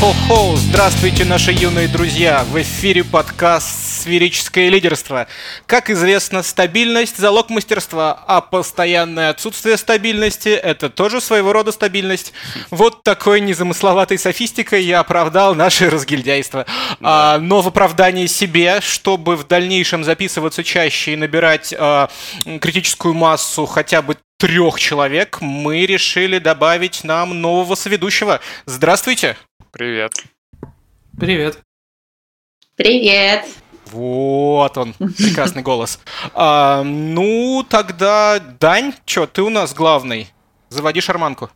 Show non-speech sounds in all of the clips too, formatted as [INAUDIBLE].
Йо-хо-хо! Здравствуйте, наши юные друзья! В эфире подкаст «Сферическое лидерство». Как известно, стабильность – залог мастерства, а постоянное отсутствие стабильности – это тоже своего рода стабильность. Вот такой незамысловатой софистикой я оправдал наше разгильдяйство. А, но в оправдании себе, чтобы в дальнейшем записываться чаще и набирать а, критическую массу хотя бы трех человек, мы решили добавить нам нового соведущего. Здравствуйте! Привет. Привет. Привет. Вот он, прекрасный голос. А, ну, тогда, Дань, чё, ты у нас главный. Заводи шарманку.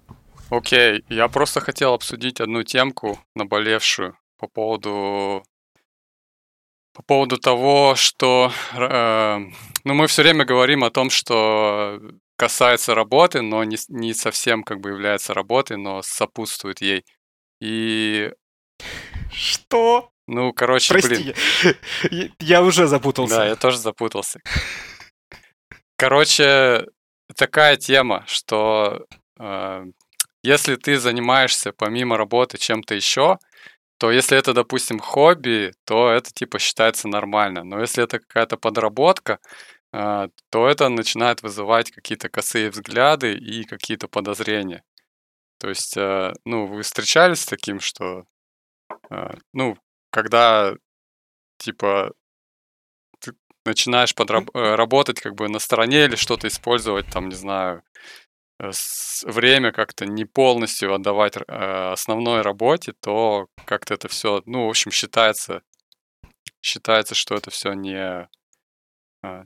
Окей, я просто хотел обсудить одну темку, наболевшую по поводу по поводу того, что э, ну, мы все время говорим о том, что касается работы, но не, не совсем как бы является работой, но сопутствует ей. И... Что? Ну, короче, Прости, блин. Я, уже запутался. Да, я тоже запутался. Короче, такая тема, что э, если ты занимаешься помимо работы чем-то еще, то если это, допустим, хобби, то это типа считается нормально. Но если это какая-то подработка, э, то это начинает вызывать какие-то косые взгляды и какие-то подозрения. То есть, э, ну, вы встречались с таким, что, э, ну, когда, типа, ты начинаешь подраб- э, работать как бы на стороне или что-то использовать, там, не знаю, время как-то не полностью отдавать основной работе, то как-то это все, ну, в общем, считается, считается, что это все не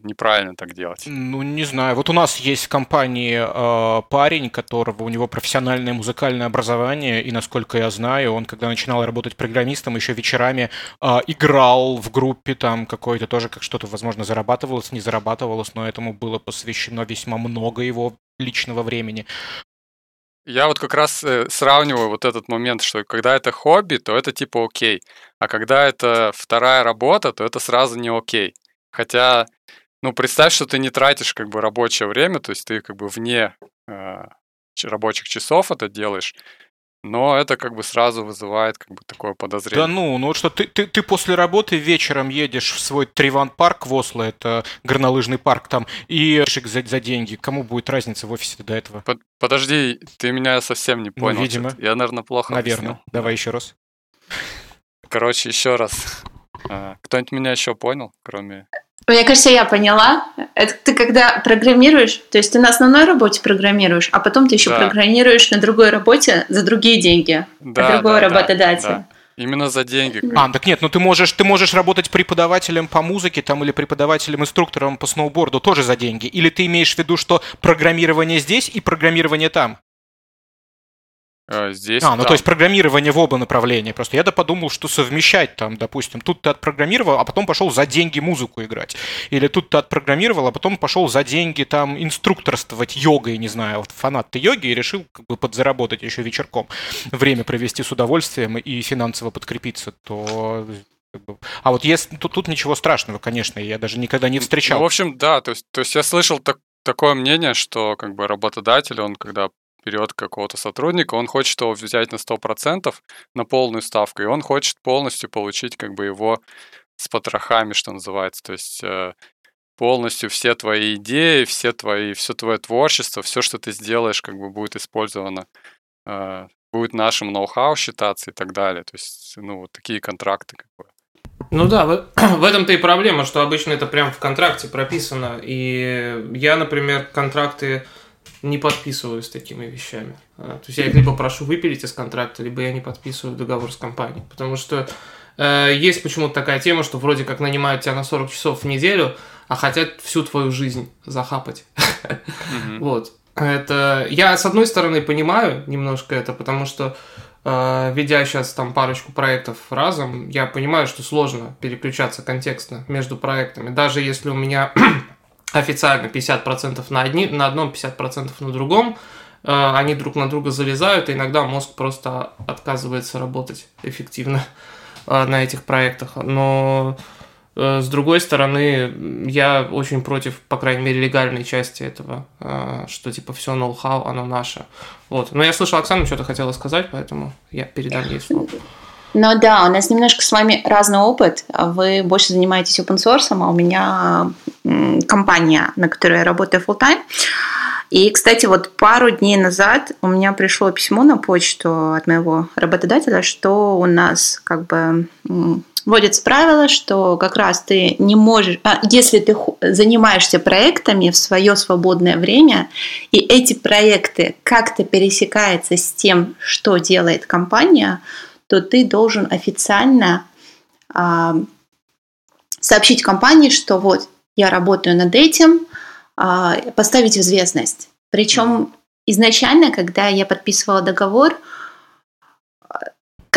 неправильно так делать? Ну, не знаю. Вот у нас есть в компании э, парень, которого у него профессиональное музыкальное образование, и насколько я знаю, он, когда начинал работать программистом, еще вечерами э, играл в группе там какой-то тоже, как что-то, возможно, зарабатывалось, не зарабатывалось, но этому было посвящено весьма много его личного времени. Я вот как раз э, сравниваю вот этот момент, что когда это хобби, то это типа окей, а когда это вторая работа, то это сразу не окей. Хотя ну, представь, что ты не тратишь как бы рабочее время, то есть ты как бы вне э, рабочих часов это делаешь, но это как бы сразу вызывает как бы такое подозрение. Да ну, ну вот что ты, ты, ты после работы вечером едешь в свой Триван парк в Осло, это горнолыжный парк там, и за, за деньги. Кому будет разница в офисе до этого? Под, подожди, ты меня совсем не ну, понял. Ну, видимо. Я, наверное, плохо Наверное. Объяснил. Давай еще раз. Короче, еще раз. А, кто-нибудь меня еще понял, кроме мне кажется, я поняла. Это ты когда программируешь, то есть ты на основной работе программируешь, а потом ты еще да. программируешь на другой работе за другие деньги да, другого да, работодателя. Да, да. Именно за деньги. А, так нет, ну ты можешь, ты можешь работать преподавателем по музыке там или преподавателем-инструктором по сноуборду тоже за деньги. Или ты имеешь в виду, что программирование здесь и программирование там? Э, здесь. А, ну то есть программирование в оба направления. Просто я-то подумал, что совмещать там, допустим, тут ты отпрограммировал, а потом пошел за деньги музыку играть. Или тут ты отпрограммировал, а потом пошел за деньги там инструкторствовать йогой, не знаю, вот фанат ты йоги и решил как бы подзаработать еще вечерком. Время провести с удовольствием и финансово подкрепиться, то а вот если тут, тут ничего страшного, конечно, я даже никогда не встречал. Ну, в общем, да, то есть, то есть я слышал так, такое мнение, что как бы работодатель, он когда берет какого-то сотрудника, он хочет его взять на 100% на полную ставку, и он хочет полностью получить как бы его с потрохами, что называется. То есть э, полностью все твои идеи, все твои, все твое творчество, все, что ты сделаешь, как бы будет использовано, э, будет нашим ноу-хау считаться и так далее. То есть, ну, вот такие контракты как бы. Ну да, в, [CLEARS THROAT] в этом-то и проблема, что обычно это прям в контракте прописано. И я, например, контракты не подписываю с такими вещами. А, то есть я их либо прошу выпилить из контракта, либо я не подписываю договор с компанией. Потому что э, есть почему-то такая тема, что вроде как нанимают тебя на 40 часов в неделю, а хотят всю твою жизнь захапать. [LAUGHS] Вот. Это я с одной стороны понимаю немножко это, потому что э, ведя сейчас там парочку проектов разом, я понимаю, что сложно переключаться контекстно между проектами. Даже если у меня [CLEARS THROAT] официально 50% на, одни, на одном, 50% на другом, э, они друг на друга залезают, и иногда мозг просто отказывается работать эффективно э, на этих проектах. Но Э, с другой стороны, я очень против, по крайней мере, легальной части этого, что типа все ноу-хау, оно наше. Вот. Но я слышал, Оксана что-то хотела сказать, поэтому я передам ей слово. Ну да, у нас немножко с вами разный опыт. Вы больше занимаетесь open source, а у меня компания, на которой я работаю full time. И, кстати, вот пару дней назад у меня пришло письмо на почту от моего работодателя, что у нас как бы вводится правило, что как раз ты не можешь, а, если ты занимаешься проектами в свое свободное время, и эти проекты как-то пересекаются с тем, что делает компания, то ты должен официально а, сообщить компании, что вот я работаю над этим, а, поставить в известность. Причем изначально, когда я подписывала договор,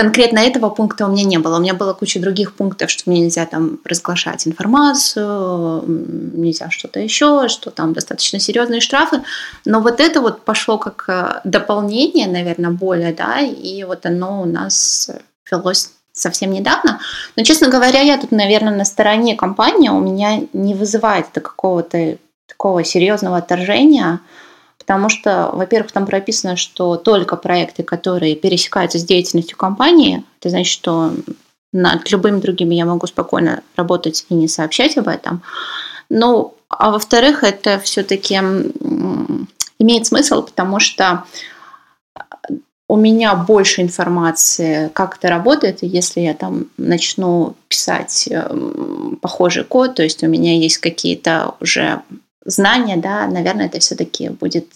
конкретно этого пункта у меня не было. У меня была куча других пунктов, что мне нельзя там разглашать информацию, нельзя что-то еще, что там достаточно серьезные штрафы. Но вот это вот пошло как э, дополнение, наверное, более, да, и вот оно у нас велось совсем недавно. Но, честно говоря, я тут, наверное, на стороне компании у меня не вызывает это какого-то такого серьезного отторжения, потому что, во-первых, там прописано, что только проекты, которые пересекаются с деятельностью компании, это значит, что над любыми другими я могу спокойно работать и не сообщать об этом. Ну, а во-вторых, это все-таки имеет смысл, потому что у меня больше информации, как это работает, и если я там начну писать похожий код, то есть у меня есть какие-то уже знания, да, наверное, это все-таки будет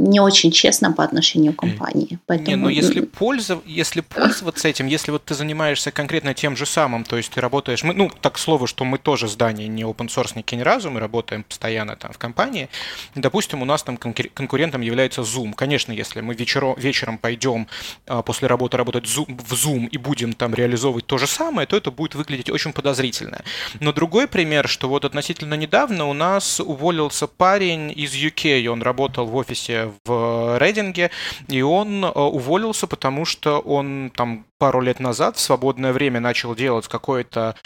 не очень честно по отношению к компании. Поэтому... Не, ну если, пользов... если пользоваться этим, если вот ты занимаешься конкретно тем же самым, то есть ты работаешь, мы, ну, так слово, что мы тоже здание не open source ни разу, мы работаем постоянно там в компании. Допустим, у нас там конкурентом является Zoom. Конечно, если мы вечером, вечером пойдем а, после работы работать в Zoom и будем там реализовывать то же самое, то это будет выглядеть очень подозрительно. Но другой пример, что вот относительно недавно у нас уволился парень из UK, он работал в офисе в Рейдинге, и он э, уволился, потому что он там пару лет назад в свободное время начал делать какой-то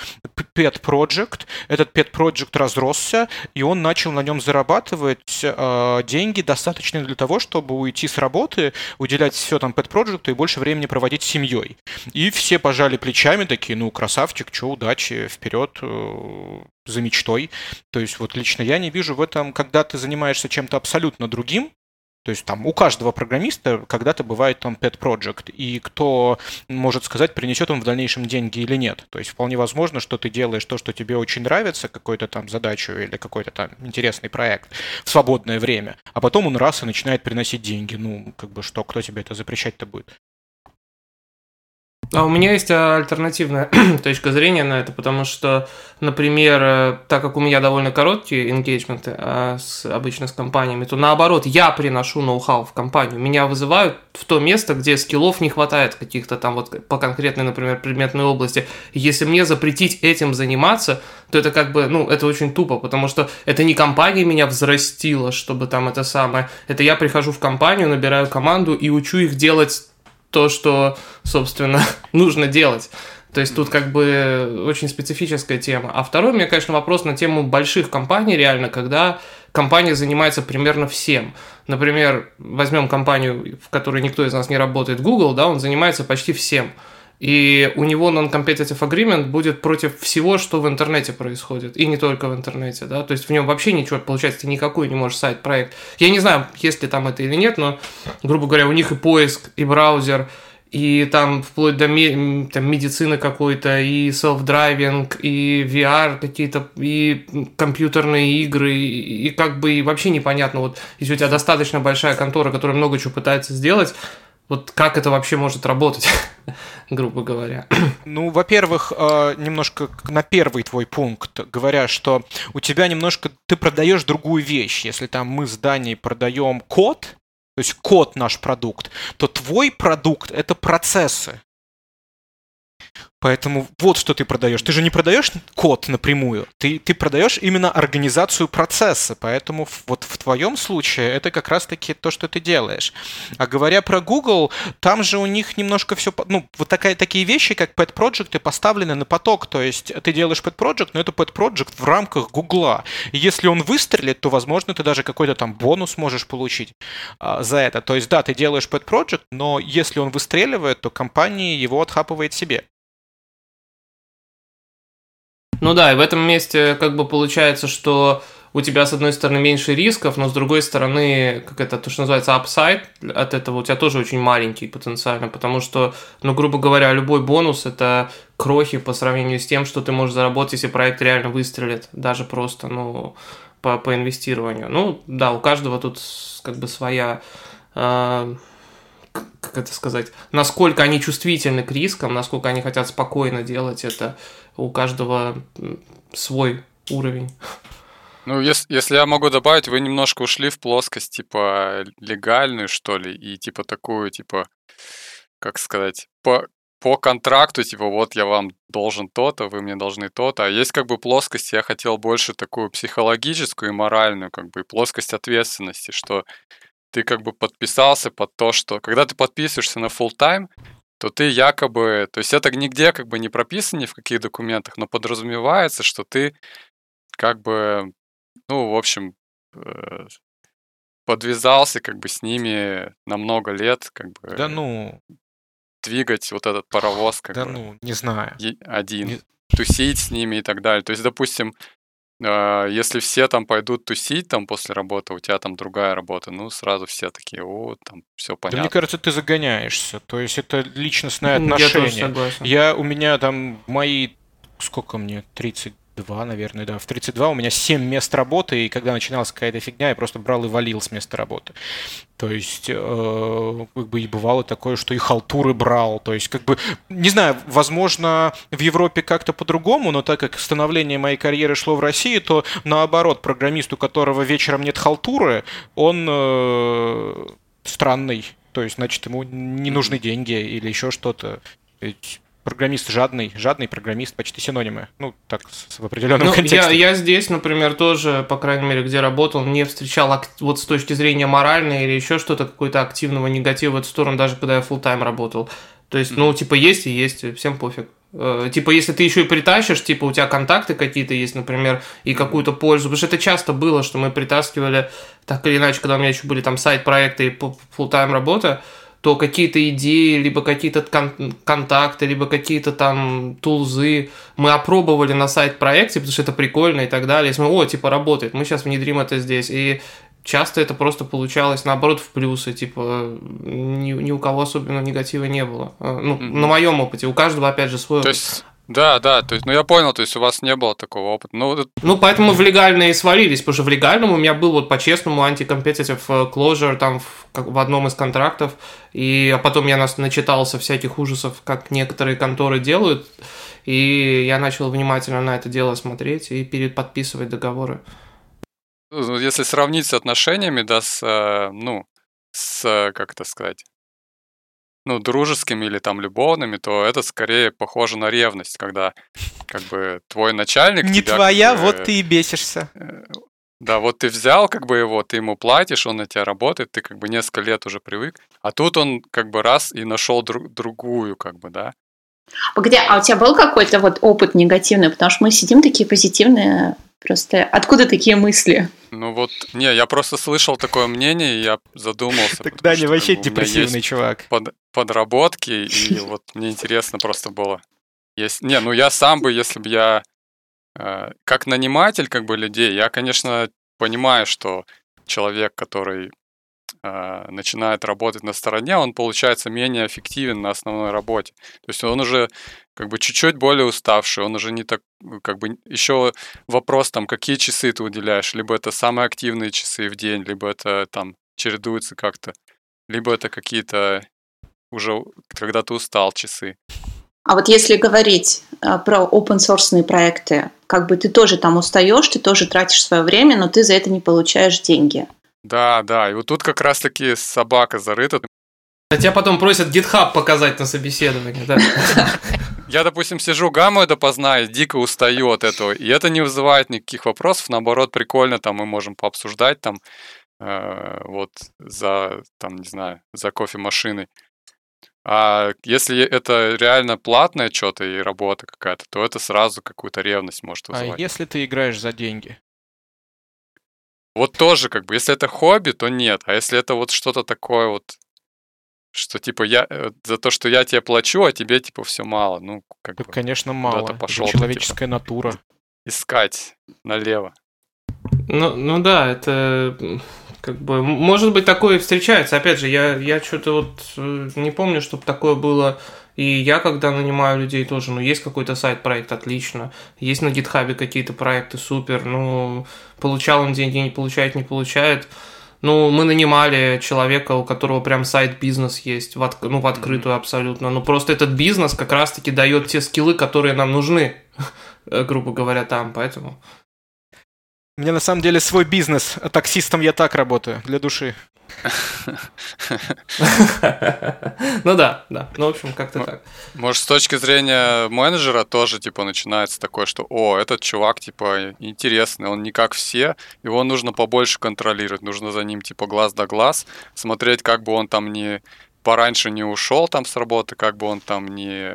pet project. Этот pet project разросся, и он начал на нем зарабатывать э, деньги, достаточные для того, чтобы уйти с работы, уделять все там pet project и больше времени проводить с семьей. И все пожали плечами, такие, ну, красавчик, что, удачи, вперед, э, за мечтой. То есть вот лично я не вижу в этом, когда ты занимаешься чем-то абсолютно другим, то есть там у каждого программиста когда-то бывает там pet project, и кто может сказать, принесет он в дальнейшем деньги или нет. То есть вполне возможно, что ты делаешь то, что тебе очень нравится, какую-то там задачу или какой-то там интересный проект в свободное время, а потом он раз и начинает приносить деньги. Ну, как бы что, кто тебе это запрещать-то будет? А у меня есть альтернативная [CLEARS THROAT] точка зрения на это, потому что, например, э, так как у меня довольно короткие engagement а с, обычно с компаниями, то наоборот, я приношу ноу-хау в компанию. Меня вызывают в то место, где скиллов не хватает каких-то там вот по конкретной, например, предметной области. Если мне запретить этим заниматься, то это как бы, ну, это очень тупо, потому что это не компания меня взрастила, чтобы там это самое. Это я прихожу в компанию, набираю команду и учу их делать то, что, собственно, [LAUGHS] нужно делать. То есть тут как бы очень специфическая тема. А второй у меня, конечно, вопрос на тему больших компаний реально, когда компания занимается примерно всем. Например, возьмем компанию, в которой никто из нас не работает, Google, да, он занимается почти всем. И у него non-competitive agreement будет против всего, что в интернете происходит. И не только в интернете, да. То есть в нем вообще ничего, получается, ты никакой не можешь сайт-проект. Я не знаю, есть ли там это или нет, но, грубо говоря, у них и поиск, и браузер, и там вплоть до там, медицины какой-то, и self-driving, и VR какие-то, и компьютерные игры, и, и как бы и вообще непонятно, вот если у тебя достаточно большая контора, которая много чего пытается сделать, вот как это вообще может работать, [LAUGHS] грубо говоря? Ну, во-первых, э, немножко на первый твой пункт, говоря, что у тебя немножко ты продаешь другую вещь. Если там мы с Даней продаем код, то есть код наш продукт, то твой продукт это процессы. Поэтому вот что ты продаешь. Ты же не продаешь код напрямую, ты, ты продаешь именно организацию процесса. Поэтому вот в твоем случае это как раз-таки то, что ты делаешь. А говоря про Google, там же у них немножко все... Ну, вот такая, такие вещи, как pet project поставлены на поток. То есть ты делаешь pet project, но это pet project в рамках Google. Если он выстрелит, то, возможно, ты даже какой-то там бонус можешь получить а, за это. То есть, да, ты делаешь pet project, но если он выстреливает, то компания его отхапывает себе. Ну да, и в этом месте как бы получается, что у тебя, с одной стороны, меньше рисков, но с другой стороны, как это, то, что называется, upside от этого у тебя тоже очень маленький потенциально, потому что, ну, грубо говоря, любой бонус – это крохи по сравнению с тем, что ты можешь заработать, если проект реально выстрелит, даже просто, ну, по, по инвестированию. Ну, да, у каждого тут как бы своя э, как это сказать, насколько они чувствительны к рискам, насколько они хотят спокойно делать это, у каждого свой уровень. Ну, если, если я могу добавить, вы немножко ушли в плоскость, типа, легальную, что ли, и, типа, такую, типа, как сказать, по, по контракту, типа, вот я вам должен то-то, вы мне должны то-то. А есть, как бы, плоскость, я хотел больше такую психологическую и моральную, как бы, плоскость ответственности, что ты, как бы, подписался под то, что... Когда ты подписываешься на full time, то ты якобы, то есть это нигде как бы не прописано ни в каких документах, но подразумевается, что ты как бы, ну, в общем, э, подвязался как бы с ними на много лет, как бы. Да ну. Двигать вот этот паровоз как да бы. ну, не знаю. Один. Не... Тусить с ними и так далее. То есть, допустим, если все там пойдут тусить там после работы, у тебя там другая работа, ну, сразу все такие, о, там все понятно. Да мне кажется, ты загоняешься. То есть это личностное отношение. [LAUGHS] Я, тоже Я у меня там мои, сколько мне, 30 32, наверное, да. В 32 у меня 7 мест работы, и когда начиналась какая-то фигня, я просто брал и валил с места работы. То есть, э, как бы и бывало такое, что и халтуры брал. То есть, как бы, не знаю, возможно, в Европе как-то по-другому, но так как становление моей карьеры шло в России, то наоборот, программист, у которого вечером нет халтуры, он э, странный. То есть, значит, ему не нужны деньги или еще что-то программист жадный, жадный программист, почти синонимы. Ну, так, в определенном ну, контексте. Я, я здесь, например, тоже, по крайней мере, где работал, не встречал вот с точки зрения моральной или еще что-то, какой-то активного негатива в эту сторону, даже когда я full тайм работал. То есть, ну, типа, есть и есть, всем пофиг. Э, типа, если ты еще и притащишь, типа, у тебя контакты какие-то есть, например, и какую-то пользу. Потому что это часто было, что мы притаскивали, так или иначе, когда у меня еще были там сайт-проекты и full тайм работа, то какие-то идеи, либо какие-то кон- контакты, либо какие-то там тулзы мы опробовали на сайт-проекте, потому что это прикольно и так далее. И мы, о, типа, работает, мы сейчас внедрим это здесь. И часто это просто получалось, наоборот, в плюсы, типа, ни, ни у кого особенно негатива не было. Э, ну, mm-hmm. на моем опыте, у каждого, опять же, свой То есть да, да, то есть, ну я понял, то есть у вас не было такого опыта. Ну, ну поэтому в легальные свалились, потому что в легальном у меня был вот по-честному антикомпетитив э, closure там в, как, в одном из контрактов, и а потом я нас начитался всяких ужасов, как некоторые конторы делают, и я начал внимательно на это дело смотреть и переподписывать договоры. Ну, если сравнить с отношениями, да, с, э, ну, с, как это сказать, ну, дружескими или там любовными, то это скорее похоже на ревность, когда как бы твой начальник... Не тебя, твоя, как бы, вот ты и бесишься. Э, да, вот ты взял как бы его, ты ему платишь, он на тебя работает, ты как бы несколько лет уже привык, а тут он как бы раз и нашел друг, другую как бы, да. Погоди, а у тебя был какой-то вот опыт негативный? Потому что мы сидим такие позитивные, просто откуда такие мысли? Ну вот, не, я просто слышал такое мнение, и я задумался. Тогда не вообще депрессивный чувак. Под, подработки, и [LAUGHS] вот мне интересно просто было. Есть, не, ну я сам бы, если бы я э, как наниматель как бы людей, я, конечно, понимаю, что человек, который начинает работать на стороне, он получается менее эффективен на основной работе. То есть он уже как бы чуть-чуть более уставший, он уже не так, как бы еще вопрос там, какие часы ты уделяешь, либо это самые активные часы в день, либо это там чередуется как-то, либо это какие-то уже, когда ты устал часы. А вот если говорить э, про open source проекты, как бы ты тоже там устаешь, ты тоже тратишь свое время, но ты за это не получаешь деньги. Да, да, и вот тут как раз-таки собака зарыта. А тебя потом просят GitHub показать на собеседовании, да? [LAUGHS] Я, допустим, сижу гамму допоздна и дико устаю от этого, и это не вызывает никаких вопросов, наоборот, прикольно, там мы можем пообсуждать там э, вот за, там, не знаю, за кофемашиной. А если это реально платное что-то и работа какая-то, то это сразу какую-то ревность может А вызывать. если ты играешь за деньги? Вот тоже как бы, если это хобби, то нет. А если это вот что-то такое вот, что типа я э, за то, что я тебе плачу, а тебе типа все мало, ну как Так, бы конечно, мало. Это ты, человеческая натура. искать налево. Ну, ну да, это как бы, может быть, такое и встречается. Опять же, я, я что-то вот э, не помню, чтобы такое было. И я, когда нанимаю людей тоже, ну, есть какой-то сайт-проект, отлично. Есть на гитхабе какие-то проекты, супер. Ну, получал он деньги, не получает, не получает. Ну, мы нанимали человека, у которого прям сайт-бизнес есть, в от- ну, в открытую абсолютно. Ну, просто этот бизнес как раз-таки дает те скиллы, которые нам нужны, [LAUGHS] грубо говоря, там, поэтому... У меня на самом деле свой бизнес. Таксистом я так работаю, для души. Ну да, да. Ну, в общем, как-то так. Может, с точки зрения менеджера тоже, типа, начинается такое, что, о, этот чувак, типа, интересный, он не как все, его нужно побольше контролировать, нужно за ним, типа, глаз да глаз, смотреть, как бы он там не пораньше не ушел там с работы, как бы он там не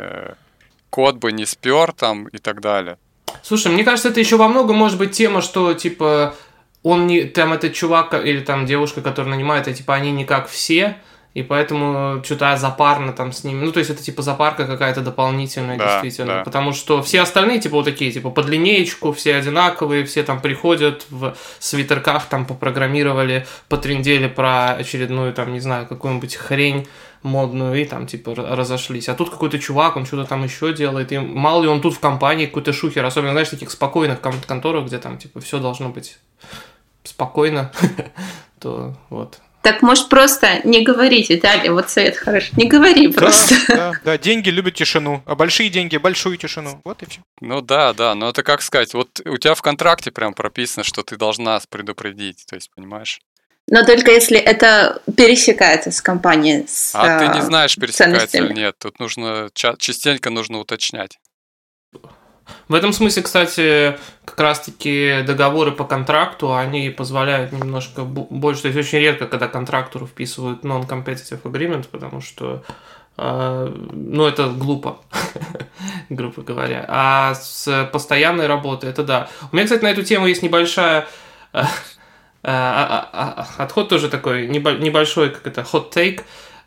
код бы не спер там и так далее. Слушай, мне кажется, это еще во многом может быть тема, что, типа, он не... Там этот чувак или там девушка, которая нанимает, а, типа, они не как все, и поэтому что-то запарно там с ними. Ну, то есть это типа запарка какая-то дополнительная, Да, действительно. да. Потому что все остальные, типа, вот такие, типа, под линеечку, все одинаковые, все там приходят в свитерках, там попрограммировали, потрендели про очередную, там, не знаю, какую-нибудь хрень модную и там типа ра- разошлись. А тут какой-то чувак, он что-то там еще делает. И мало ли он тут в компании какой-то шухер, особенно, знаешь, таких спокойных кон- конторах, где там типа все должно быть спокойно, [LAUGHS] то вот. Так, может, просто не говорить, Виталий, вот совет хороший. Не говори просто. Да, [LAUGHS] да, деньги любят тишину, а большие деньги большую тишину. Вот и все. Ну да, да, но это как сказать, вот у тебя в контракте прям прописано, что ты должна предупредить, то есть, понимаешь? Но только если это пересекается с компанией. С, А ты не а, знаешь, пересекается ценностями. или нет. Тут нужно ча- частенько нужно уточнять. В этом смысле, кстати, как раз-таки договоры по контракту, они позволяют немножко больше. То есть очень редко, когда контрактору вписывают non-competitive agreement, потому что э, ну, это глупо, [LAUGHS] грубо говоря. А с постоянной работой, это да. У меня, кстати, на эту тему есть небольшая э, а- [LAUGHS] отход тоже такой небо- небольшой, как это, hot take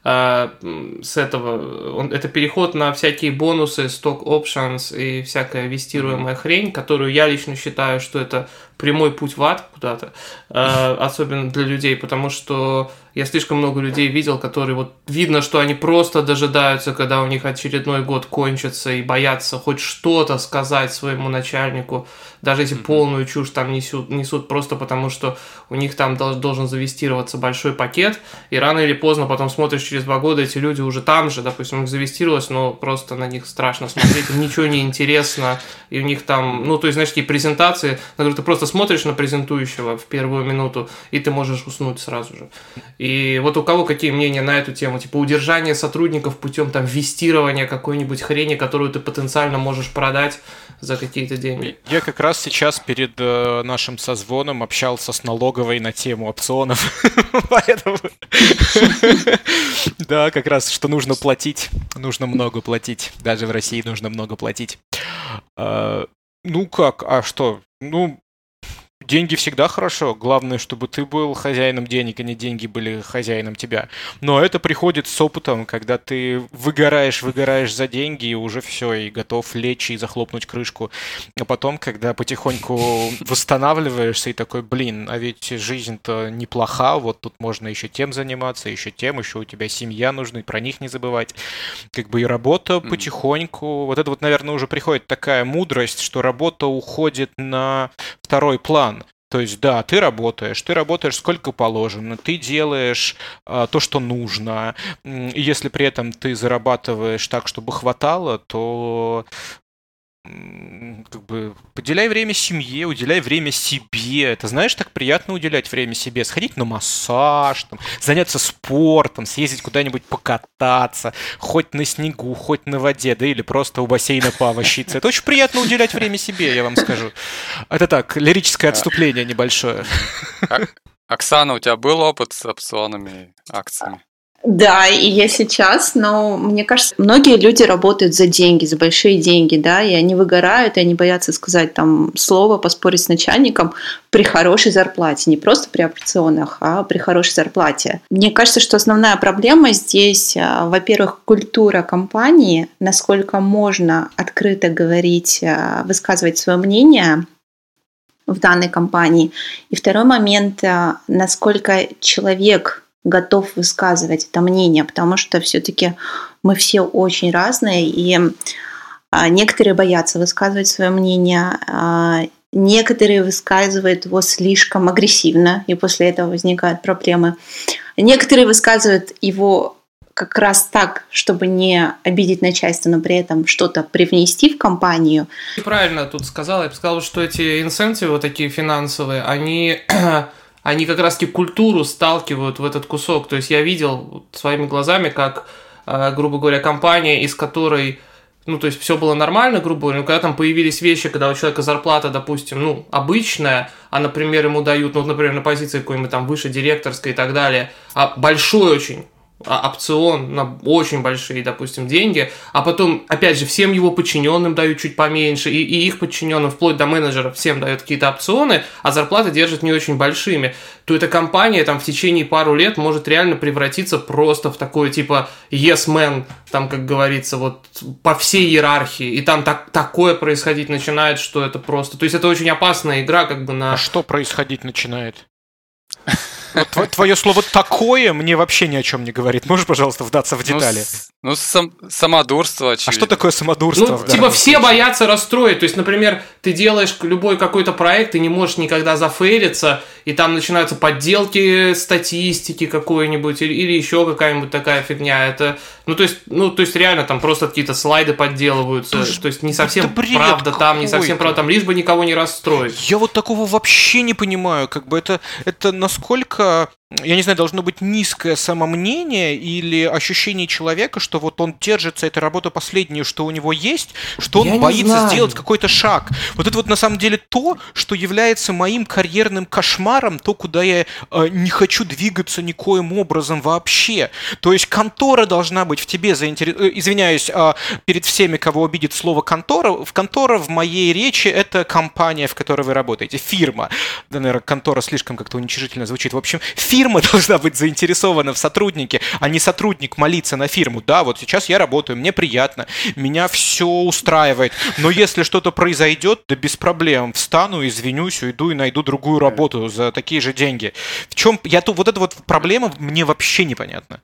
с этого. Он, это переход на всякие бонусы, stock options и всякая вестируемая хрень, которую я лично считаю, что это прямой путь в ад куда-то, а, особенно для людей, потому что я слишком много людей видел, которые вот видно, что они просто дожидаются, когда у них очередной год кончится и боятся хоть что-то сказать своему начальнику, даже если полную чушь там несут, несут просто потому, что у них там дол- должен завестироваться большой пакет, и рано или поздно потом смотришь через два года, эти люди уже там же, допустим, у них завестировалось, но просто на них страшно смотреть, им ничего не интересно, и у них там, ну, то есть, знаешь, такие презентации, на которые ты просто смотришь на презентующего в первую минуту, и ты можешь уснуть сразу же. И вот у кого какие мнения на эту тему? Типа удержание сотрудников путем там вестирования какой-нибудь хрени, которую ты потенциально можешь продать за какие-то деньги. Я как раз сейчас перед э, нашим созвоном общался с налоговой на тему опционов. [LAUGHS] Поэтому... [LAUGHS] Да, как раз, что нужно платить. Нужно много платить. Даже в России нужно много платить. А, Ну как, а что? Ну, деньги всегда хорошо. Главное, чтобы ты был хозяином денег, а не деньги были хозяином тебя. Но это приходит с опытом, когда ты выгораешь, выгораешь за деньги, и уже все, и готов лечь и захлопнуть крышку. А потом, когда потихоньку [LAUGHS] восстанавливаешься и такой, блин, а ведь жизнь-то неплоха, вот тут можно еще тем заниматься, еще тем, еще у тебя семья нужна, и про них не забывать. Как бы и работа Мгм. потихоньку, вот это вот, наверное, уже приходит такая мудрость, что работа уходит на второй план. То есть, да, ты работаешь, ты работаешь сколько положено, ты делаешь а, то, что нужно. И Если при этом ты зарабатываешь так, чтобы хватало, то как бы поделяй время семье, уделяй время себе. Это знаешь, так приятно уделять время себе. Сходить на массаж, там, заняться спортом, съездить куда-нибудь покататься, хоть на снегу, хоть на воде, да или просто у бассейна повощиться. Это очень приятно уделять время себе, я вам скажу. Это так, лирическое отступление небольшое. Оксана, у тебя был опыт с опционами, акциями? Да, и я сейчас, но мне кажется, многие люди работают за деньги, за большие деньги, да, и они выгорают, и они боятся сказать там слово, поспорить с начальником при хорошей зарплате, не просто при опционах, а при хорошей зарплате. Мне кажется, что основная проблема здесь, а, во-первых, культура компании, насколько можно открыто говорить, а, высказывать свое мнение, в данной компании. И второй момент, а, насколько человек готов высказывать это мнение, потому что все-таки мы все очень разные, и а, некоторые боятся высказывать свое мнение, а, некоторые высказывают его слишком агрессивно, и после этого возникают проблемы. Некоторые высказывают его как раз так, чтобы не обидеть начальство, но при этом что-то привнести в компанию. Правильно тут сказала. Я бы сказала, что эти инцентивы вот такие финансовые, они они как раз-таки культуру сталкивают в этот кусок. То есть я видел своими глазами, как, э, грубо говоря, компания, из которой ну, то есть все было нормально, грубо говоря, но когда там появились вещи, когда у человека зарплата, допустим, ну, обычная, а, например, ему дают, ну, например, на позиции какой-нибудь там выше директорской и так далее, а большой очень опцион на очень большие, допустим, деньги, а потом, опять же, всем его подчиненным дают чуть поменьше, и, и их подчиненным, вплоть до менеджеров, всем дают какие-то опционы, а зарплаты держат не очень большими, то эта компания там в течение пару лет может реально превратиться просто в такой, типа, yes man, там, как говорится, вот по всей иерархии, и там так, такое происходить начинает, что это просто... То есть это очень опасная игра, как бы на... А что происходить начинает? Вот твое слово «такое» мне вообще ни о чем не говорит. Можешь, пожалуйста, вдаться в ну, детали? Ну, ну сам, самодурство, очевидно. А что такое самодурство? Ну, типа все боятся расстроить. То есть, например, ты делаешь любой какой-то проект, ты не можешь никогда зафейлиться, и там начинаются подделки статистики какой-нибудь или, или еще какая-нибудь такая фигня. Это, ну, то есть, ну, то есть реально там просто какие-то слайды подделываются. Слушай, то есть не совсем правда там, не совсем правда там, лишь бы никого не расстроить. Я вот такого вообще не понимаю. Как бы это, это насколько я не знаю, должно быть низкое самомнение или ощущение человека, что вот он держится этой работы последнюю, что у него есть, что он я боится сделать какой-то шаг. Вот это вот на самом деле то, что является моим карьерным кошмаром, то, куда я э, не хочу двигаться никоим образом вообще. То есть контора должна быть в тебе заинтересована. Э, извиняюсь э, перед всеми, кого обидит слово контора. В контора в моей речи это компания, в которой вы работаете, фирма. Да, наверное, контора слишком как-то уничижительно звучит. В общем, фирма фирма [LAUGHS] должна быть заинтересована в сотруднике, а не сотрудник молиться на фирму. Да, вот сейчас я работаю, мне приятно, меня все устраивает. Но если что-то произойдет, да без проблем. Встану, извинюсь, уйду и найду другую работу за такие же деньги. В чем я тут вот эта вот проблема мне вообще непонятна.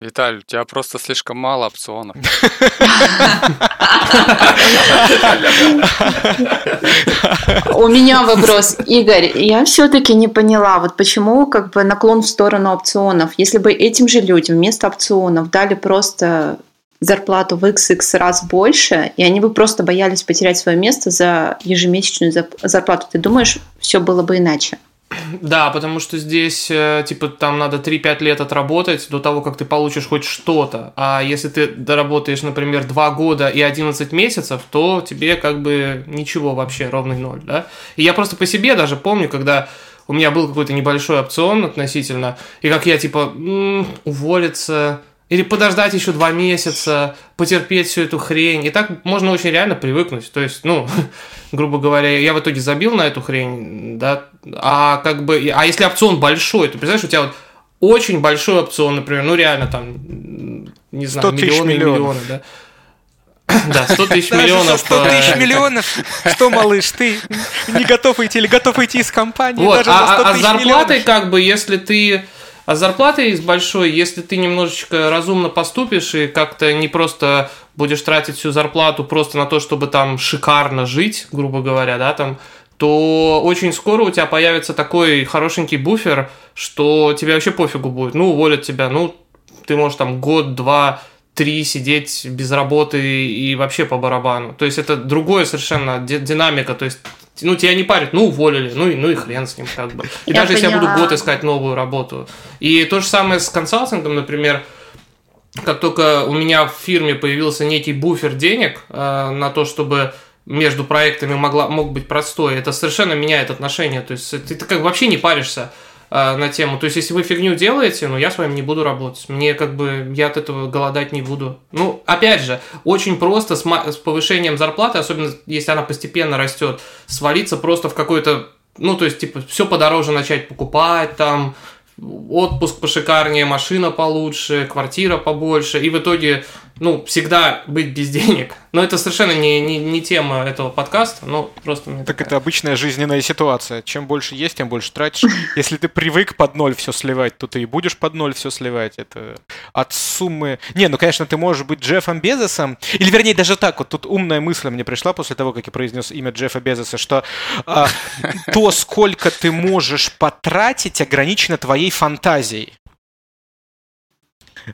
Виталь, у тебя просто слишком мало опционов. У меня вопрос, Игорь. Я все-таки не поняла, вот почему как бы наклон в сторону опционов. Если бы этим же людям вместо опционов дали просто зарплату в XX раз больше, и они бы просто боялись потерять свое место за ежемесячную зарплату. Ты думаешь, все было бы иначе? Да, потому что здесь, э, типа, там надо 3-5 лет отработать до того, как ты получишь хоть что-то. А если ты доработаешь, например, 2 года и 11 месяцев, то тебе как бы ничего вообще, ровный ноль, да? И я просто по себе даже помню, когда у меня был какой-то небольшой опцион относительно, и как я, типа, м-м, уволиться, или подождать еще два месяца, потерпеть всю эту хрень. И так можно очень реально привыкнуть. То есть, ну, [LAUGHS] грубо говоря, я в итоге забил на эту хрень, да, а как бы, а если опцион большой, то представляешь, у тебя вот очень большой опцион, например, ну реально там, не знаю, миллионы и миллионы, да. [COUGHS] Да, 100 тысяч [LAUGHS] миллионов. 100 тысяч миллионов. Что, малыш, ты не готов идти или готов идти из компании? Вот, а, а зарплатой, как бы, если ты а с зарплатой с большой, если ты немножечко разумно поступишь и как-то не просто будешь тратить всю зарплату просто на то, чтобы там шикарно жить, грубо говоря, да, там, то очень скоро у тебя появится такой хорошенький буфер, что тебе вообще пофигу будет. Ну, уволят тебя, ну, ты можешь там год, два, три сидеть без работы и вообще по барабану. То есть это другое совершенно динамика. То есть ну, тебя не парят, ну, уволили, ну и, ну и хрен с ним, как бы. И я даже поняла. если я буду год искать новую работу. И то же самое с консалтингом, например, как только у меня в фирме появился некий буфер денег э, на то, чтобы между проектами могла, мог быть простой, это совершенно меняет отношения. То есть ты, ты как бы вообще не паришься на тему. То есть, если вы фигню делаете, ну, я с вами не буду работать. Мне как бы, я от этого голодать не буду. Ну, опять же, очень просто с, с повышением зарплаты, особенно если она постепенно растет, свалиться просто в какой-то ну, то есть, типа, все подороже начать покупать, там, отпуск пошикарнее, машина получше, квартира побольше, и в итоге ну, всегда быть без денег. Но это совершенно не, не, не тема этого подкаста, но просто мне Так такая... это обычная жизненная ситуация. Чем больше есть, тем больше тратишь. [LAUGHS] Если ты привык под ноль все сливать, то ты и будешь под ноль все сливать. Это от суммы... Не, ну, конечно, ты можешь быть Джеффом Безосом, или, вернее, даже так, вот тут умная мысль мне пришла после того, как я произнес имя Джеффа Безоса, что а, [LAUGHS] то, сколько ты можешь потратить, ограничено твоей фантазией.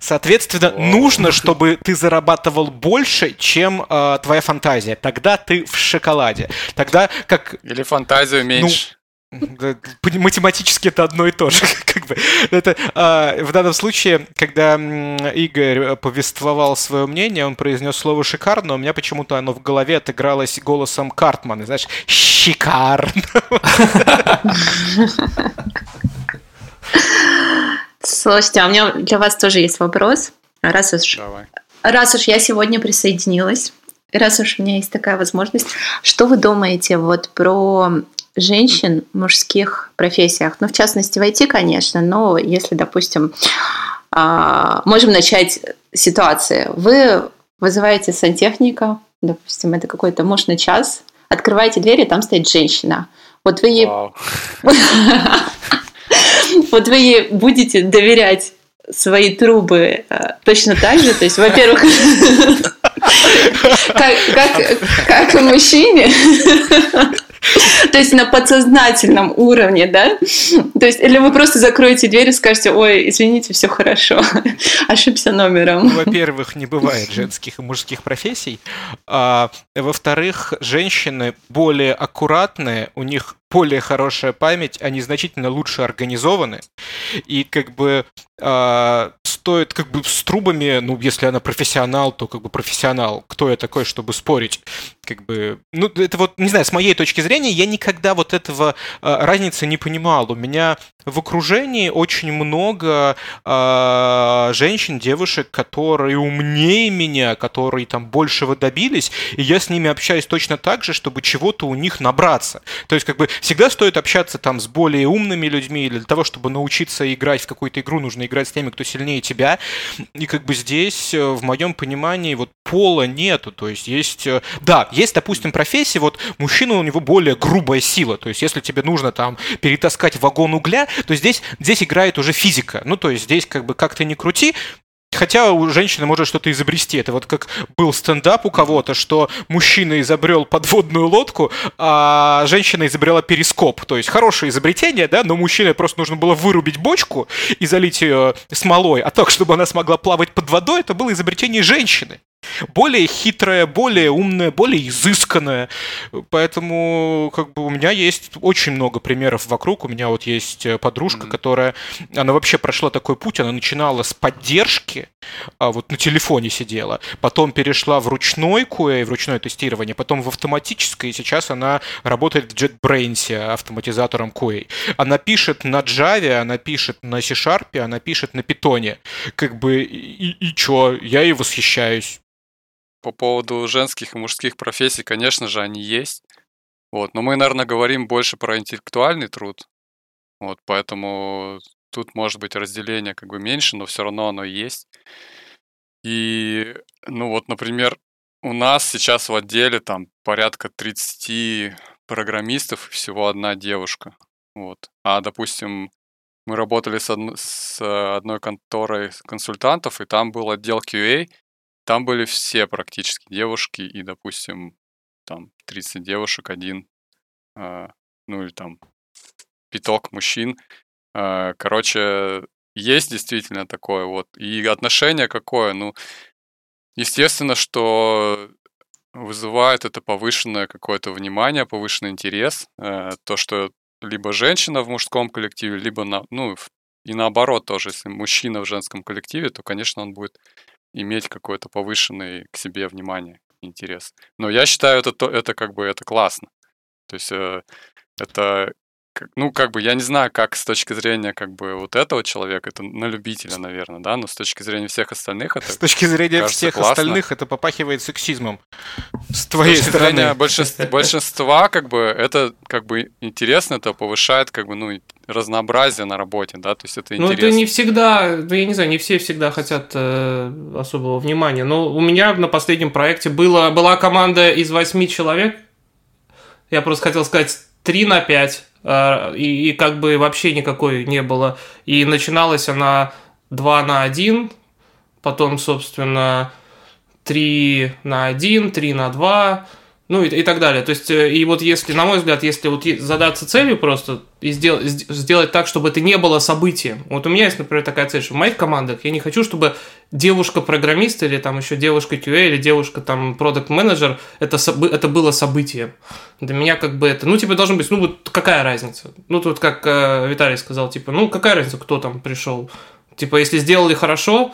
Соответственно, О. нужно, [LAUGHS] чтобы ты зарабатывал больше, чем э, твоя фантазия. Тогда ты в шоколаде. Тогда как... Или фантазию меньше. Ну, математически это одно и то же. [LAUGHS] Как бы. это, а, в данном случае, когда Игорь повествовал свое мнение, он произнес слово «шикарно», у меня почему-то оно в голове отыгралось голосом Картмана, знаешь, «шикарно». [LAUGHS] Слушайте, а у меня для вас тоже есть вопрос. Раз уж, Давай. раз уж я сегодня присоединилась, раз уж у меня есть такая возможность, что вы думаете вот про женщин в мужских профессиях? Ну, в частности, в IT, конечно, но если, допустим, а, можем начать ситуации. Вы вызываете сантехника, допустим, это какой-то муж на час, открываете дверь, и там стоит женщина. Вот вы ей... [LAUGHS] [LAUGHS] Вот вы ей будете доверять свои трубы э, точно так же, то есть, во-первых, [LAUGHS] как, как, как и мужчине, [LAUGHS] то есть на подсознательном уровне, да? То есть, или вы просто закроете дверь и скажете, ой, извините, все хорошо, ошибся номером. Во-первых, не бывает женских и мужских профессий. А, во-вторых, женщины более аккуратные, у них более хорошая память, они значительно лучше организованы. И как бы э, стоит как бы с трубами, ну, если она профессионал, то как бы профессионал. Кто я такой, чтобы спорить? Как бы, ну, это вот, не знаю, с моей точки зрения, я никогда вот этого э, разницы не понимал. У меня в окружении очень много э, женщин, девушек, которые умнее меня, которые там большего добились, и я с ними общаюсь точно так же, чтобы чего-то у них набраться. То есть, как бы, всегда стоит общаться там с более умными людьми, или для того, чтобы научиться играть в какую-то игру, нужно играть с теми, кто сильнее тебя. И как бы здесь, э, в моем понимании, вот пола нету. То есть есть, э, да, есть, допустим, профессии, вот мужчина у него более грубая сила. То есть если тебе нужно там перетаскать вагон угля, то здесь, здесь играет уже физика. Ну, то есть здесь как бы как ты ни крути, Хотя у женщины может что-то изобрести. Это вот как был стендап у кого-то, что мужчина изобрел подводную лодку, а женщина изобрела перископ. То есть хорошее изобретение, да, но мужчине просто нужно было вырубить бочку и залить ее смолой, а так, чтобы она смогла плавать под водой, это было изобретение женщины более хитрая, более умная, более изысканная. Поэтому как бы у меня есть очень много примеров вокруг. У меня вот есть э, подружка, mm-hmm. которая, она вообще прошла такой путь, она начинала с поддержки, а вот на телефоне сидела, потом перешла в ручной QA, в ручное тестирование, потом в автоматическое, и сейчас она работает в JetBrains автоматизатором QA. Она пишет на Java, она пишет на C-Sharp, она пишет на Python. Как бы, и, и чё, я ей восхищаюсь. По поводу женских и мужских профессий, конечно же, они есть. Вот, но мы, наверное, говорим больше про интеллектуальный труд. Вот, поэтому тут может быть разделение как бы меньше, но все равно оно есть. И, ну вот, например, у нас сейчас в отделе там порядка 30 программистов, всего одна девушка. Вот. А, допустим, мы работали с, од... с одной конторой консультантов, и там был отдел QA, там были все практически девушки, и, допустим, там 30 девушек, один, э, ну или там пяток мужчин. Э, короче, есть действительно такое вот. И отношение какое, ну, естественно, что вызывает это повышенное какое-то внимание, повышенный интерес. Э, то, что либо женщина в мужском коллективе, либо на, ну, и наоборот тоже, если мужчина в женском коллективе, то, конечно, он будет иметь какое-то повышенное к себе внимание, интерес. Но я считаю, это, это как бы это классно. То есть э, это ну, как бы, я не знаю, как с точки зрения, как бы, вот этого человека, это на любителя, наверное, да, но с точки зрения всех остальных это С точки зрения кажется, всех классно. остальных это попахивает сексизмом. С твоей С точки стороны. зрения большинства, большинства, как бы, это, как бы, интересно, это повышает, как бы, ну, разнообразие на работе, да, то есть это Ну, интересно. это не всегда, ну, я не знаю, не все всегда хотят э, особого внимания. Но у меня на последнем проекте было, была команда из восьми человек. Я просто хотел сказать 3 на 5. э, и, и как бы вообще никакой не было. И начиналась она 2 на 1, потом, собственно, 3 на 1, 3 на 2, ну и, и так далее. То есть, э, и вот если, на мой взгляд, если вот задаться целью просто и сдел- сд- сделать так, чтобы это не было событием. Вот у меня есть, например, такая цель, что в моих командах я не хочу, чтобы девушка-программист или там еще девушка QA или девушка там продукт менеджер это, это было событием. Для меня как бы это, ну, типа, должно быть, ну, вот какая разница? Ну, тут как э, Виталий сказал, типа, ну, какая разница, кто там пришел? Типа, если сделали хорошо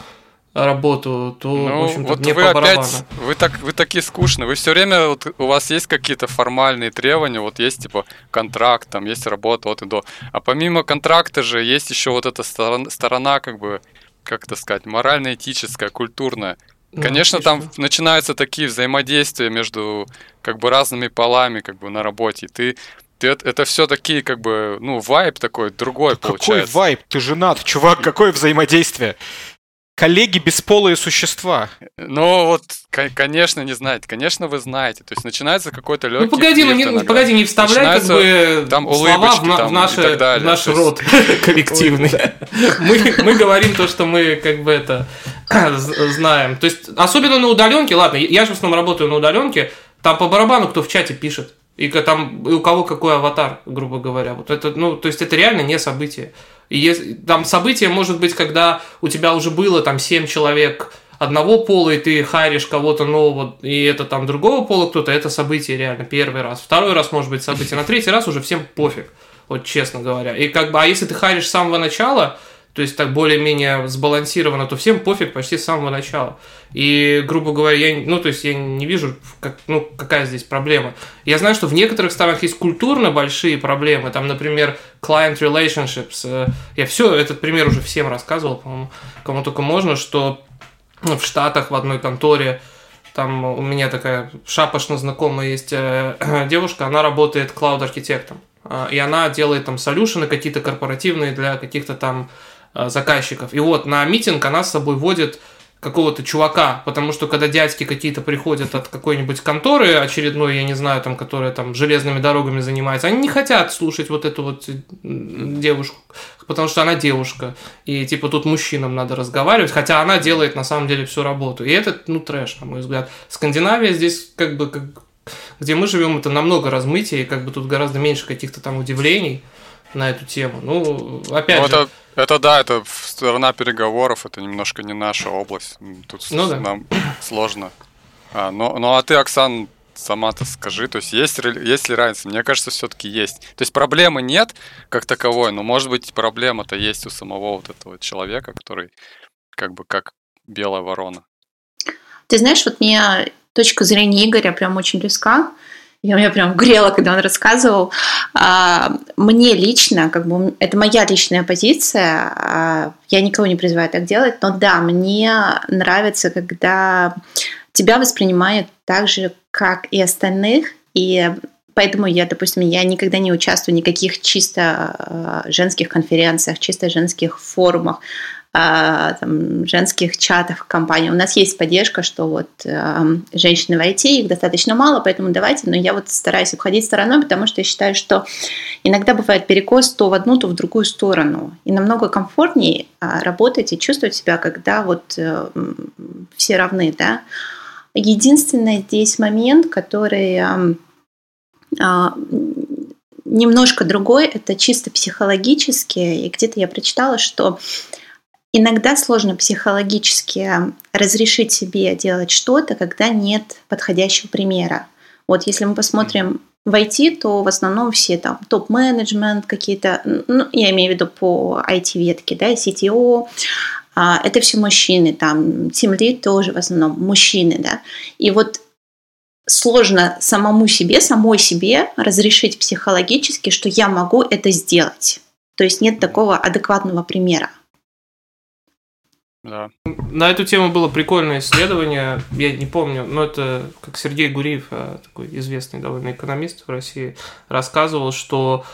работу, то, в Ну, общем-то, вот мне вы по опять, вы, так, вы такие скучные. Вы все время, вот, у вас есть какие-то формальные требования, вот есть типа контракт, там есть работа от и до. А помимо контракта же есть еще вот эта сторон- сторона, как бы, как это сказать, морально-этическая, культурная. Ну, Конечно, там отлично. начинаются такие взаимодействия между как бы разными полами как бы на работе. Ты, ты это, это все такие как бы ну вайб такой другой Какой получается. вайб? Ты женат, чувак, какое взаимодействие? Коллеги бесполые существа. Ну вот, ко- конечно, не знаете, конечно, вы знаете. То есть начинается какой-то легкий. Ну погоди, ну, не, иногда. погоди, не вставляй как бы там слова в, на- там в наши- в наш есть- рот [LAUGHS] коллективный. Мы, мы говорим то, что мы как бы это [CLEARS THROAT] знаем. То есть, особенно на удаленке, ладно, я же в основном работаю на удаленке, там по барабану кто в чате пишет. И там и у кого какой аватар, грубо говоря. Вот это, ну, то есть это реально не событие. И если, там событие может быть, когда у тебя уже было там 7 человек одного пола, и ты харишь кого-то нового, и это там другого пола кто-то, это событие реально первый раз. Второй раз может быть событие, на третий раз уже всем пофиг, вот честно говоря. И как бы, а если ты харишь с самого начала, то есть так более-менее сбалансировано, то всем пофиг почти с самого начала. И, грубо говоря, я, ну, то есть я не вижу, как, ну, какая здесь проблема. Я знаю, что в некоторых странах есть культурно большие проблемы, там, например, client relationships. Э, Я все, этот пример уже всем рассказывал, по-моему, кому только можно, что в Штатах в одной конторе там у меня такая шапошно знакомая есть э, [CLEARS THROAT] девушка, она работает клауд-архитектом. А, И она делает там солюшены какие-то корпоративные для каких-то там э, заказчиков. И вот на митинг она с собой водит какого-то чувака, потому что когда дядьки какие-то приходят от какой-нибудь конторы очередной, я не знаю, там, которая там железными дорогами занимается, они не хотят слушать вот эту вот м, девушку, потому что она девушка, и типа тут мужчинам надо разговаривать, хотя она делает на самом деле всю работу. И это, ну, трэш, на мой взгляд. Скандинавия здесь как бы, как, где мы живем, это намного размытие, и как бы тут гораздо меньше каких-то там удивлений на эту тему. Ну, опять Ну, же, это, это да, это сторона переговоров, это немножко не наша область. Тут с- Ну да. нам сложно. А, но, ну а ты, Оксан, сама-то скажи, то есть есть, есть ли разница? Мне кажется, все-таки есть. То есть проблемы нет как таковой, но может быть проблема-то есть у самого вот этого человека, который как бы как белая ворона. Ты знаешь, вот мне точка зрения Игоря прям очень близка. Я меня прям грела, когда он рассказывал. А, Мне лично, как бы, это моя личная позиция. а, Я никого не призываю так делать, но да, мне нравится, когда тебя воспринимают так же, как и остальных, и Поэтому я, допустим, я никогда не участвую в никаких чисто э, женских конференциях, чисто женских форумах, там, женских чатах компании. У нас есть поддержка, что вот э, женщины в IT, их достаточно мало, поэтому давайте, но я вот стараюсь обходить стороной, потому что я считаю, что иногда бывает перекос то в одну, то в другую сторону. И намного комфортнее э, работать и чувствовать себя, когда вот э, все равны, да. Единственный здесь момент, который э, немножко другой, это чисто психологически. И где-то я прочитала, что иногда сложно психологически разрешить себе делать что-то, когда нет подходящего примера. Вот если мы посмотрим в IT, то в основном все там топ-менеджмент какие-то, ну, я имею в виду по IT-ветке, да, CTO, а, это все мужчины, там, Lead тоже в основном мужчины, да. И вот сложно самому себе, самой себе разрешить психологически, что я могу это сделать. То есть нет такого адекватного примера. Да. На эту тему было прикольное исследование, я не помню, но это как Сергей Гуриев, а, такой известный довольно экономист в России, рассказывал, что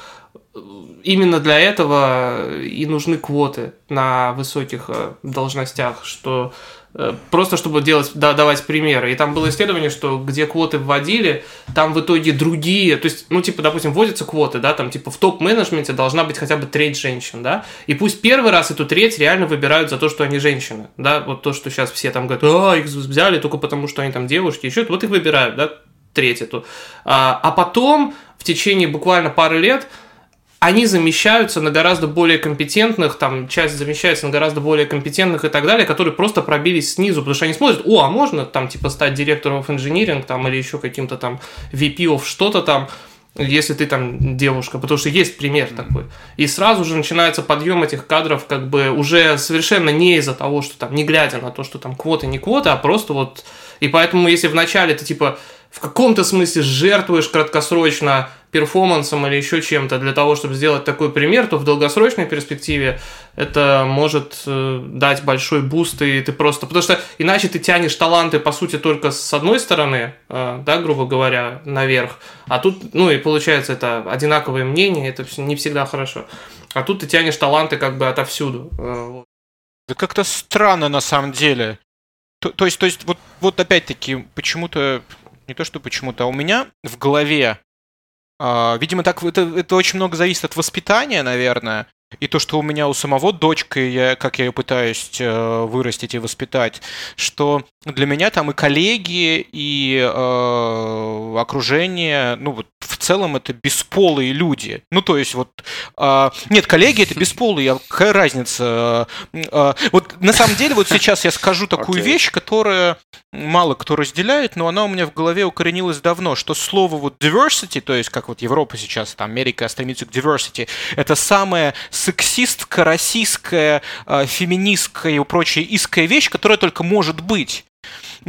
именно для этого и нужны квоты на высоких а, должностях, что Э, просто чтобы делать, да, давать примеры. И там было исследование, что где квоты вводили, там в итоге другие, то есть, ну, типа, допустим, вводятся квоты, да, там, типа, в топ-менеджменте должна быть хотя бы треть женщин, да, и пусть первый раз эту треть реально выбирают за то, что они женщины, да, вот то, что сейчас все там говорят, а, их взяли только потому, что они там девушки, еще, вот их выбирают, да, треть эту. А, а потом, в течение буквально пары лет, они замещаются на гораздо более компетентных, там часть замещается на гораздо более компетентных и так далее, которые просто пробились снизу, потому что они смотрят, о, а можно там типа стать директором of engineering там или еще каким-то там VP of что-то там, если ты там девушка, потому что есть пример такой. И сразу же начинается подъем этих кадров, как бы уже совершенно не из-за того, что там, не глядя на то, что там квоты, не квоты, а просто вот... И поэтому, если вначале ты типа в каком-то смысле жертвуешь краткосрочно перформансом или еще чем-то для того, чтобы сделать такой пример, то в долгосрочной перспективе это может э, дать большой boost, и ты просто... Потому что иначе ты тянешь таланты, по сути, только с одной стороны, э, да, грубо говоря, наверх, а тут, ну и получается, это одинаковое мнение, это не всегда хорошо. А тут ты тянешь таланты как бы отовсюду. Э, да как-то странно на самом деле. То, то есть, то есть вот, вот опять-таки, почему-то не то что почему-то, а у меня в голове, видимо, так это, это очень много зависит от воспитания, наверное. И то, что у меня у самого дочка, я, как я ее пытаюсь э, вырастить и воспитать, что для меня там и коллеги, и э, окружение, ну вот в целом это бесполые люди. Ну то есть вот, э, нет, коллеги это бесполые, а какая разница? Э, э, вот на самом деле вот сейчас я скажу такую okay. вещь, которая мало кто разделяет, но она у меня в голове укоренилась давно, что слово вот diversity, то есть как вот Европа сейчас, там Америка стремится к diversity, это самое сексистская, российская, э, феминистская и прочая иская вещь, которая только может быть.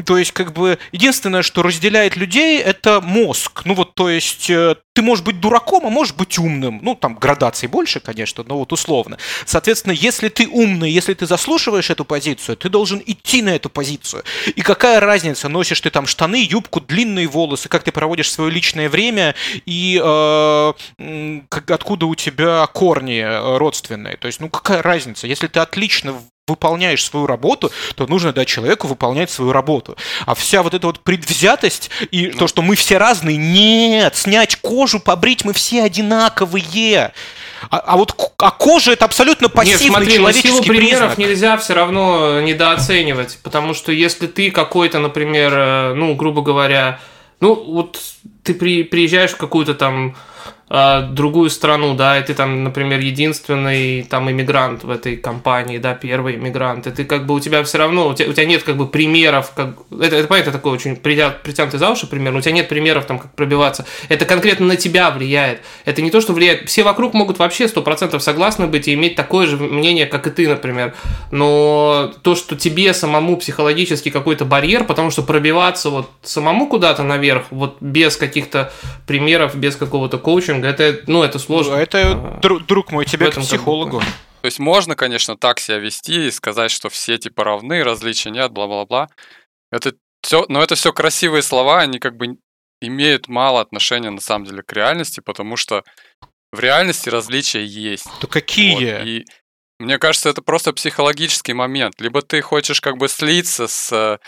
То есть, как бы, единственное, что разделяет людей, это мозг. Ну вот, то есть, э, ты можешь быть дураком, а можешь быть умным. Ну, там градаций больше, конечно, но вот условно. Соответственно, если ты умный, если ты заслушиваешь эту позицию, ты должен идти на эту позицию. И какая разница, носишь ты там штаны, юбку, длинные волосы, как ты проводишь свое личное время и э, как, откуда у тебя корни э, родственные. То есть, ну какая разница, если ты отлично выполняешь свою работу, то нужно дать человеку выполнять свою работу. А вся вот эта вот предвзятость и ну. то, что мы все разные, нет, снять кожу, побрить, мы все одинаковые. А, а вот а кожа это абсолютно пассивный Нет, смотри, человеческий силу примеров признак. нельзя все равно недооценивать, потому что если ты какой-то, например, э, ну, грубо говоря, ну, вот ты при, приезжаешь в какую-то там э, другую страну, да, и ты там, например, единственный там иммигрант в этой компании, да, первый иммигрант, и ты как бы у тебя все равно, у тебя, у тебя нет как бы примеров, как, это, это понятно, такой очень притянутый за уши пример, но у тебя нет примеров там, как пробиваться. Это конкретно на тебя влияет. Это не то, что влияет, все вокруг могут вообще сто процентов согласны быть и иметь такое же мнение, как и ты, например, но то, что тебе самому психологически какой-то барьер, потому что пробиваться вот самому куда-то наверх, вот без каких-то примеров, без какого-то коучинга, коучинг, это, ну, это сложно. Ну, это, а, друг мой, тебе к психологу. То есть можно, конечно, так себя вести и сказать, что все типа равны, различия нет, бла-бла-бла. Это все, но это все красивые слова, они как бы имеют мало отношения на самом деле к реальности, потому что в реальности различия есть. То какие? Вот, и мне кажется, это просто психологический момент. Либо ты хочешь как бы слиться с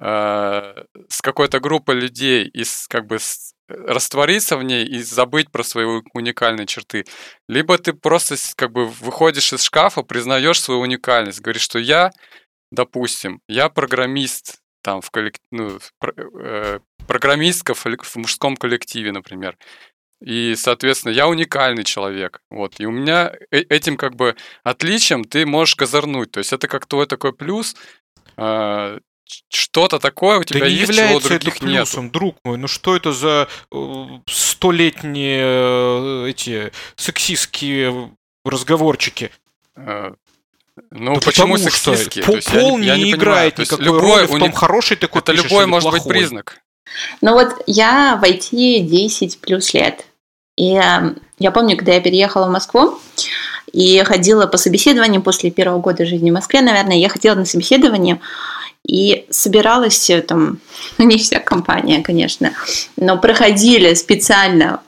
э, с какой-то группой людей и с, как бы с, раствориться в ней и забыть про свои уникальные черты. Либо ты просто как бы выходишь из шкафа, признаешь свою уникальность, говоришь, что я, допустим, я программист там в коллек... ну, э, программистка в, в мужском коллективе, например. И, соответственно, я уникальный человек. Вот. И у меня э- этим как бы отличием ты можешь козырнуть. То есть это как твой такой плюс. ч- что-то такое у тебя да не есть, чего у является это других нет. плюсом, друг мой. Ну что это за э, столетние э, эти сексистские разговорчики? Э, Ну, Да почему потому что сексистские? по- То есть я пол не- я не, играет понимаю. Никакой любой роли в том, уни- хороший такой Это любой или может быть плохой. признак. Ну вот я в IT 10 плюс лет. И э, я помню, когда я переехала в Москву и ходила по собеседованиям после первого года жизни в Москве, наверное, я ходила на собеседование и собиралась э, там, ну [LAUGHS] не вся компания, конечно, но проходили специально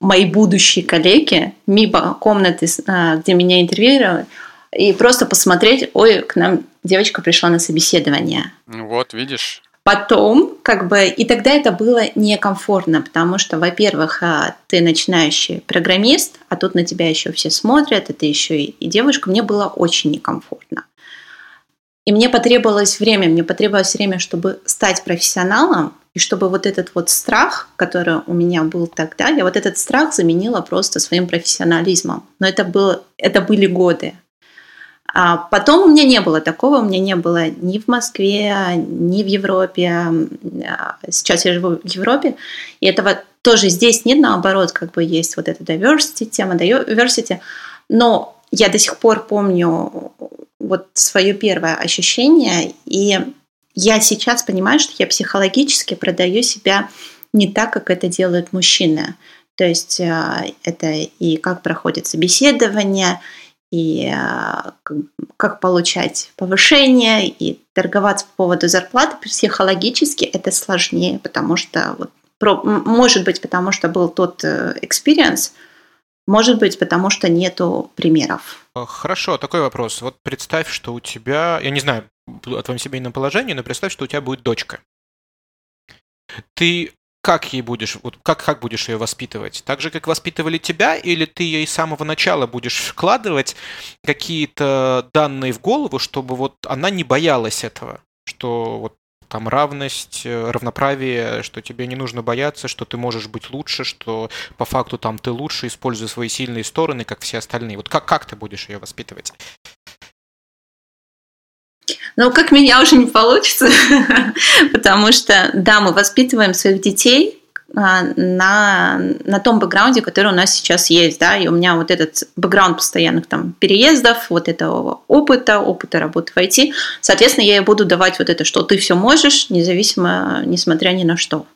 мои будущие коллеги мимо комнаты, а, где меня интервьюировали, и просто посмотреть, ой, к нам девочка пришла на собеседование. Ну Вот, видишь. Потом, как бы, и тогда это было некомфортно, потому что, во-первых, а, ты начинающий программист, а тут на тебя еще все смотрят, это еще и, и девушка, мне было очень некомфортно. И мне потребовалось время, мне потребовалось время, чтобы стать профессионалом, и чтобы вот этот вот страх, который у меня был тогда, я вот этот страх заменила просто своим профессионализмом. Но это, было, это были годы. А потом у меня не было такого, у меня не было ни в Москве, ни в Европе. А Сейчас я живу в Европе, и этого тоже здесь нет, наоборот, как бы есть вот эта diversity, тема diversity, но я до сих пор помню вот свое первое ощущение, и я сейчас понимаю, что я психологически продаю себя не так, как это делают мужчины. То есть а, это и как проходит собеседование, и а, как- получать повышение, и торговаться по поводу зарплаты психологически это сложнее, потому что вот, может быть, потому что был тот э, experience, может быть, потому что нету примеров. А, Хорошо, такой вопрос. Вот представь, что у тебя, я не знаю о твоем семейном положении, но представь, что у тебя будет дочка. Ты как ей будешь, вот как, как будешь ее воспитывать? Так же, как воспитывали тебя, или ты ей с самого начала будешь вкладывать какие-то данные в голову, чтобы вот она не боялась этого, что вот там равность, э, равноправие, что тебе не нужно бояться, что ты можешь быть лучше, что по факту там ты лучше, используя свои сильные стороны, как все остальные. Вот как, как ты будешь ее воспитывать? Но как меня уже не получится, [LAUGHS] потому что, да, мы воспитываем своих детей на, на том бэкграунде, который у нас сейчас есть, да, и у меня вот этот бэкграунд постоянных там переездов, вот этого опыта, опыта работы в IT, соответственно, я ей буду давать вот это, что ты все можешь, независимо, несмотря ни на что.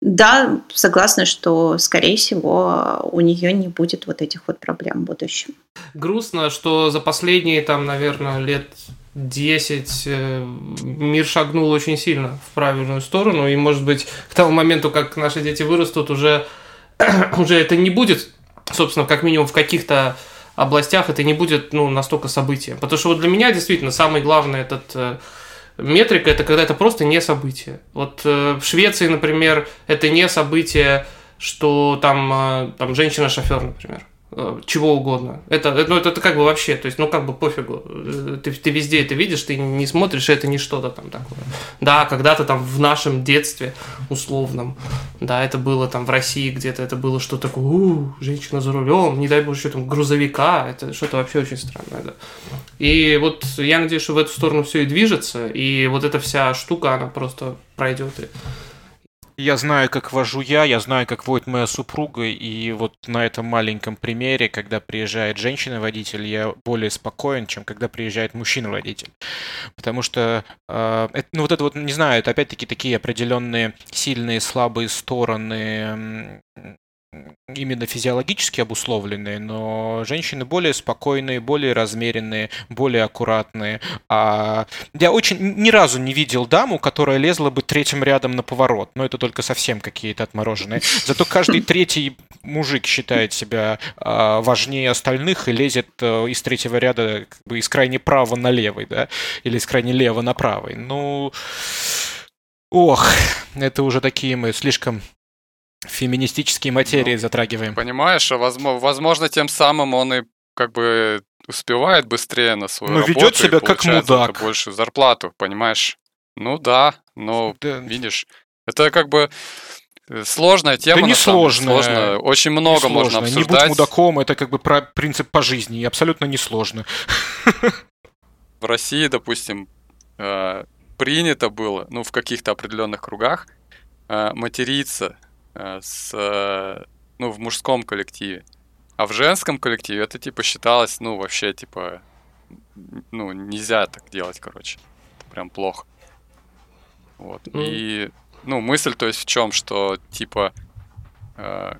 Да, согласна, что, скорее всего, у нее не будет вот этих вот проблем в будущем. Грустно, что за последние, там, наверное, лет 10 э, мир шагнул очень сильно в правильную сторону, и, может быть, к тому моменту, как наши дети вырастут, уже, [CLEARS THROAT] уже это не будет, собственно, как минимум в каких-то областях это не будет ну, настолько событием. Потому что вот для меня действительно самый главный этот э, метрика это когда это просто не событие. Вот э, в Швеции, например, это не событие, что там, там женщина-шофер, например чего угодно. Это, ну, это, это как бы вообще, то есть, ну, как бы пофигу. Э, Ты, ты везде это видишь, ты не смотришь, это не что-то там такое. Да, когда-то там в нашем детстве условном, да, это было там в России где-то, это было что такое, у, женщина за рулем, не дай бог, что там грузовика, это что-то вообще очень странное, да. И вот я надеюсь, что в эту сторону все и движется, и вот эта вся штука, она просто пройдет. И... Я знаю, как вожу я, я знаю, как водит моя супруга, и вот на этом маленьком примере, когда приезжает женщина-водитель, я более спокоен, чем когда приезжает мужчина-водитель. Потому что, э, это, ну вот это вот, не знаю, это опять-таки такие определенные сильные, слабые стороны именно физиологически обусловленные, но женщины более спокойные, более размеренные, более аккуратные. А я очень ни разу не видел даму, которая лезла бы третьим рядом на поворот. Но это только совсем какие-то отмороженные. Зато каждый третий мужик считает себя а, важнее остальных и лезет а, из третьего ряда как бы из крайне права на левый, да, или из крайне лево на правый. Ну, ох, это уже такие мы слишком феминистические материи Ну, затрагиваем. Понимаешь, а возможно, возможно, тем самым он и как бы успевает быстрее на свою Но работу. ведет и себя как за это мудак. большую зарплату, понимаешь? Ну да, но Да. видишь, это как бы Э, Сложная тема. Да не сложная. Сложно. Очень много Не можно сложно. Не обсуждать. будь мудаком, это как бы про принцип по жизни, и абсолютно несложно. [LAUGHS] В России, допустим, э, принято было, ну, в каких-то определенных кругах, э, материться с, э, ну, в мужском коллективе. А в женском коллективе это, типа, считалось, ну, вообще, типа, ну, нельзя так делать, короче. Это прям плохо. Вот. Ну. И, ну, мысль, то есть, в чем, что, типа, э,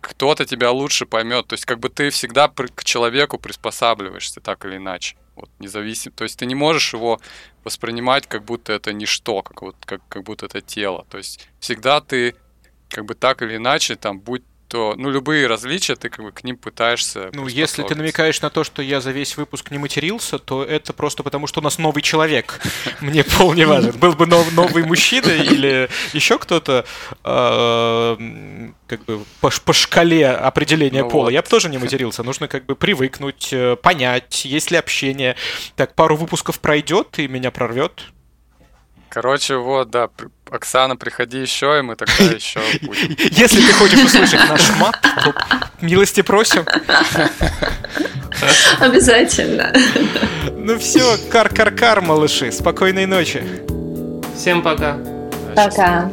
кто-то тебя лучше поймет. То есть, как бы ты всегда к человеку приспосабливаешься так или иначе. Вот, независимо. То есть ты не можешь его воспринимать, как будто это ничто, как, вот, как, как будто это тело. То есть всегда ты, как бы так или иначе, там, будь то, ну, любые различия, ты как бы к ним пытаешься Ну, если ты намекаешь на то, что я за весь выпуск не матерился, то это просто потому, что у нас новый человек. [LAUGHS] Мне пол не важен. Был бы нов- новый мужчина или еще кто-то, м, как бы по, шкале определения Ну пола, я бы тоже не матерился. Нужно как бы привыкнуть, э, понять, есть ли общение. Так, пару выпусков пройдет и меня прорвет. Короче, вот, да, Оксана, приходи еще, и мы тогда [LAUGHS] еще будем. Если ты хочешь услышать [LAUGHS] наш мат, то милости просим. [LAUGHS] Обязательно. Ну все, кар-кар-кар, малыши. Спокойной ночи. Всем пока. Пока.